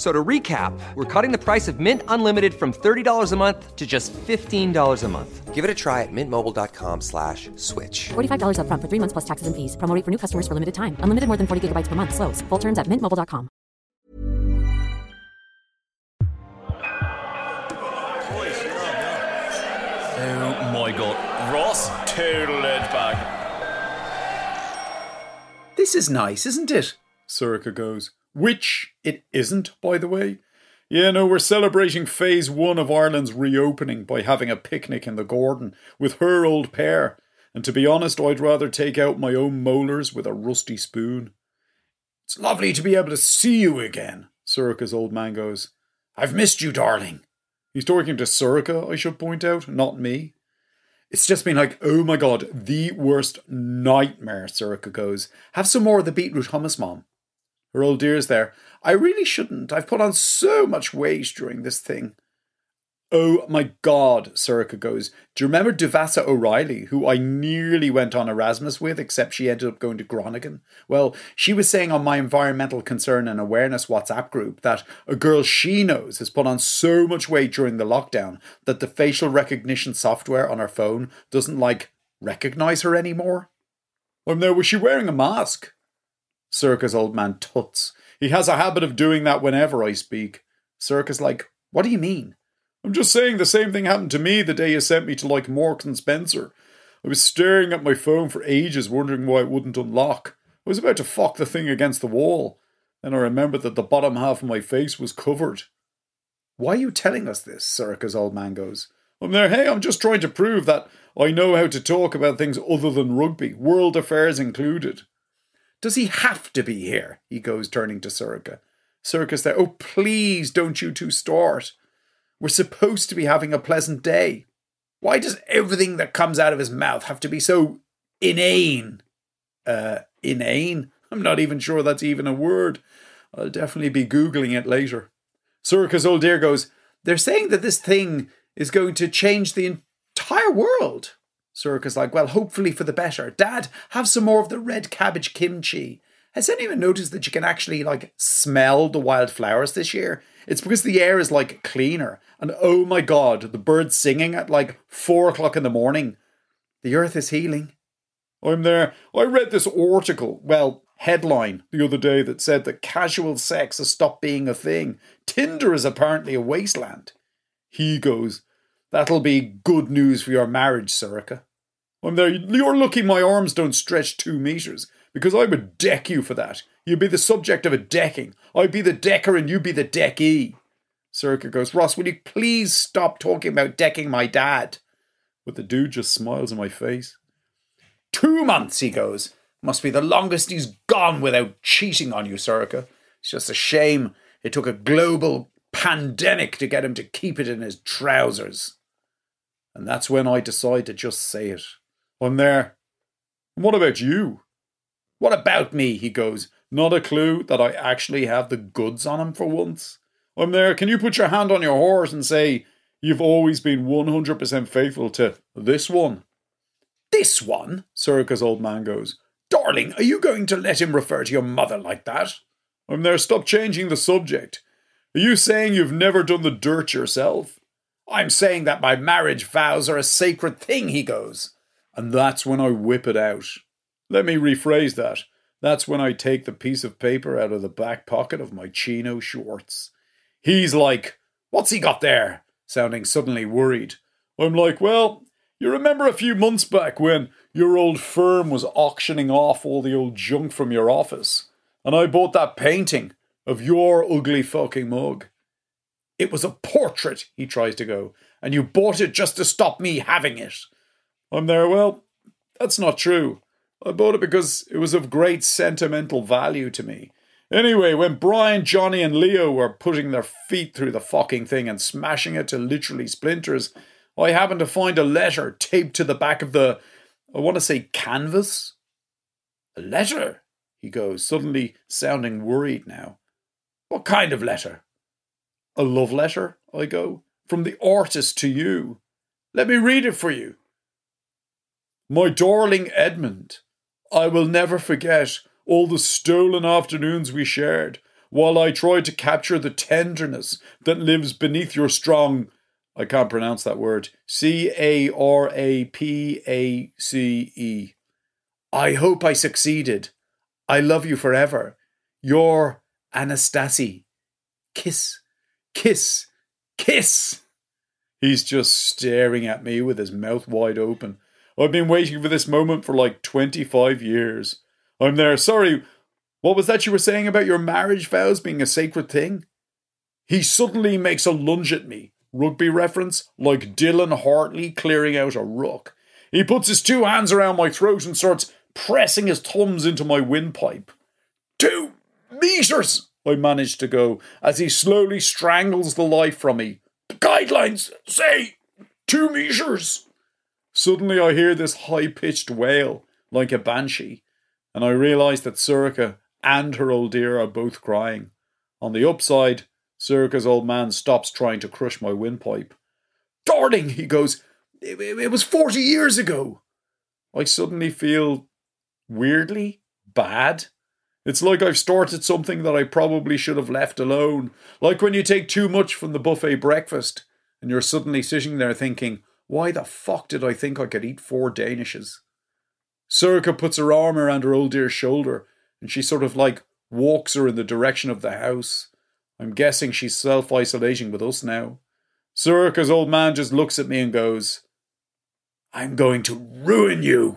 F- So to recap, we're cutting the price of Mint Unlimited from $30 a month to just $15 a month. Give it a try at mintmobile.com slash switch. $45 upfront for three months plus taxes and fees. Promo rate for new customers for limited time. Unlimited more than 40 gigabytes per month. Slows. Full terms at mintmobile.com. Oh my god. Ross total edge back. This is nice, isn't it? Sorcha goes. Which it isn't, by the way. Yeah, no, we're celebrating phase one of Ireland's reopening by having a picnic in the Gordon with her old pair. And to be honest, I'd rather take out my own molars with a rusty spoon. It's lovely to be able to see you again, Sorcha's old man goes. I've missed you, darling. He's talking to Sorcha, I should point out, not me. It's just been like, oh my god, the worst nightmare, Sorcha goes. Have some more of the beetroot hummus, Mom. Her old dear's there. I really shouldn't. I've put on so much weight during this thing. Oh my god, Sorcha goes. Do you remember Devassa O'Reilly, who I nearly went on Erasmus with, except she ended up going to Groningen? Well, she was saying on my environmental concern and awareness WhatsApp group that a girl she knows has put on so much weight during the lockdown that the facial recognition software on her phone doesn't like recognize her anymore. I'm there, was she wearing a mask? Sorcha's old man tuts. He has a habit of doing that whenever I speak. Sorcha's like, what do you mean? I'm just saying the same thing happened to me the day you sent me to like Morks and Spencer. I was staring at my phone for ages, wondering why it wouldn't unlock. I was about to fuck the thing against the wall. Then I remembered that the bottom half of my face was covered. Why are you telling us this? Sorcha's old man goes. I'm there, hey, I'm just trying to prove that I know how to talk about things other than rugby, world affairs included. Does he have to be here? He goes, turning to Sorcha. Sorcha's there, oh, please don't you two start. We're supposed to be having a pleasant day. Why does everything that comes out of his mouth have to be so inane? Uh, inane? I'm not even sure that's even a word. I'll definitely be Googling it later. Sorcha's old dear goes, They're saying that this thing is going to change the entire world. Sorcha's like, Well, hopefully for the better. Dad, have some more of the red cabbage kimchi. Has anyone noticed that you can actually like smell the wildflowers this year? It's because the air is like cleaner. And oh my god, the birds singing at like four o'clock in the morning. The earth is healing. I'm there. I read this article, well, headline the other day that said that casual sex has stopped being a thing. Tinder is apparently a wasteland. He goes, That'll be good news for your marriage, Sorcha. I'm there. You're lucky my arms don't stretch two metres, because I would deck you for that. You'd be the subject of a decking. I'd be the decker and you'd be the deckee. Sorcha goes, Ross, will you please stop talking about decking my dad? But the dude just smiles in my face. Two months, he goes. Must be the longest he's gone without cheating on you, Sorcha. It's just a shame it took a global pandemic to get him to keep it in his trousers. And that's when I decide to just say it. I'm there. And what about you? What about me? He goes. Not a clue that I actually have the goods on him for once. I'm there. Can you put your hand on your horse and say, You've always been 100% faithful to this one? This one? Sorcha's old man goes. Darling, are you going to let him refer to your mother like that? I'm there. Stop changing the subject. Are you saying you've never done the dirt yourself? I'm saying that my marriage vows are a sacred thing, he goes. And that's when I whip it out. Let me rephrase that. That's when I take the piece of paper out of the back pocket of my chino shorts. He's like, What's he got there? sounding suddenly worried. I'm like, Well, you remember a few months back when your old firm was auctioning off all the old junk from your office, and I bought that painting of your ugly fucking mug. It was a portrait, he tries to go, and you bought it just to stop me having it. I'm there, well, that's not true. I bought it because it was of great sentimental value to me. Anyway, when Brian, Johnny, and Leo were putting their feet through the fucking thing and smashing it to literally splinters, I happened to find a letter taped to the back of the, I want to say, canvas. A letter? He goes, suddenly sounding worried now. What kind of letter? A love letter, I go, from the artist to you. Let me read it for you. My darling Edmund, I will never forget all the stolen afternoons we shared while I tried to capture the tenderness that lives beneath your strong, I can't pronounce that word, C A R A P A C E. I hope I succeeded. I love you forever. Your Anastasie. Kiss, kiss, kiss. He's just staring at me with his mouth wide open. I've been waiting for this moment for like 25 years. I'm there. Sorry, what was that you were saying about your marriage vows being a sacred thing? He suddenly makes a lunge at me, rugby reference, like Dylan Hartley clearing out a ruck. He puts his two hands around my throat and starts pressing his thumbs into my windpipe. Two meters! I manage to go as he slowly strangles the life from me. The guidelines say two meters. Suddenly I hear this high pitched wail, like a banshee, and I realise that Sorcha and her old dear are both crying. On the upside, Sorcha's old man stops trying to crush my windpipe. Darling, he goes, it, it was 40 years ago. I suddenly feel weirdly bad. It's like I've started something that I probably should have left alone. Like when you take too much from the buffet breakfast and you're suddenly sitting there thinking, why the fuck did I think I could eat four Danishes? Sorcha puts her arm around her old dear's shoulder and she sort of like walks her in the direction of the house. I'm guessing she's self isolating with us now. Sorcha's old man just looks at me and goes, I'm going to ruin you.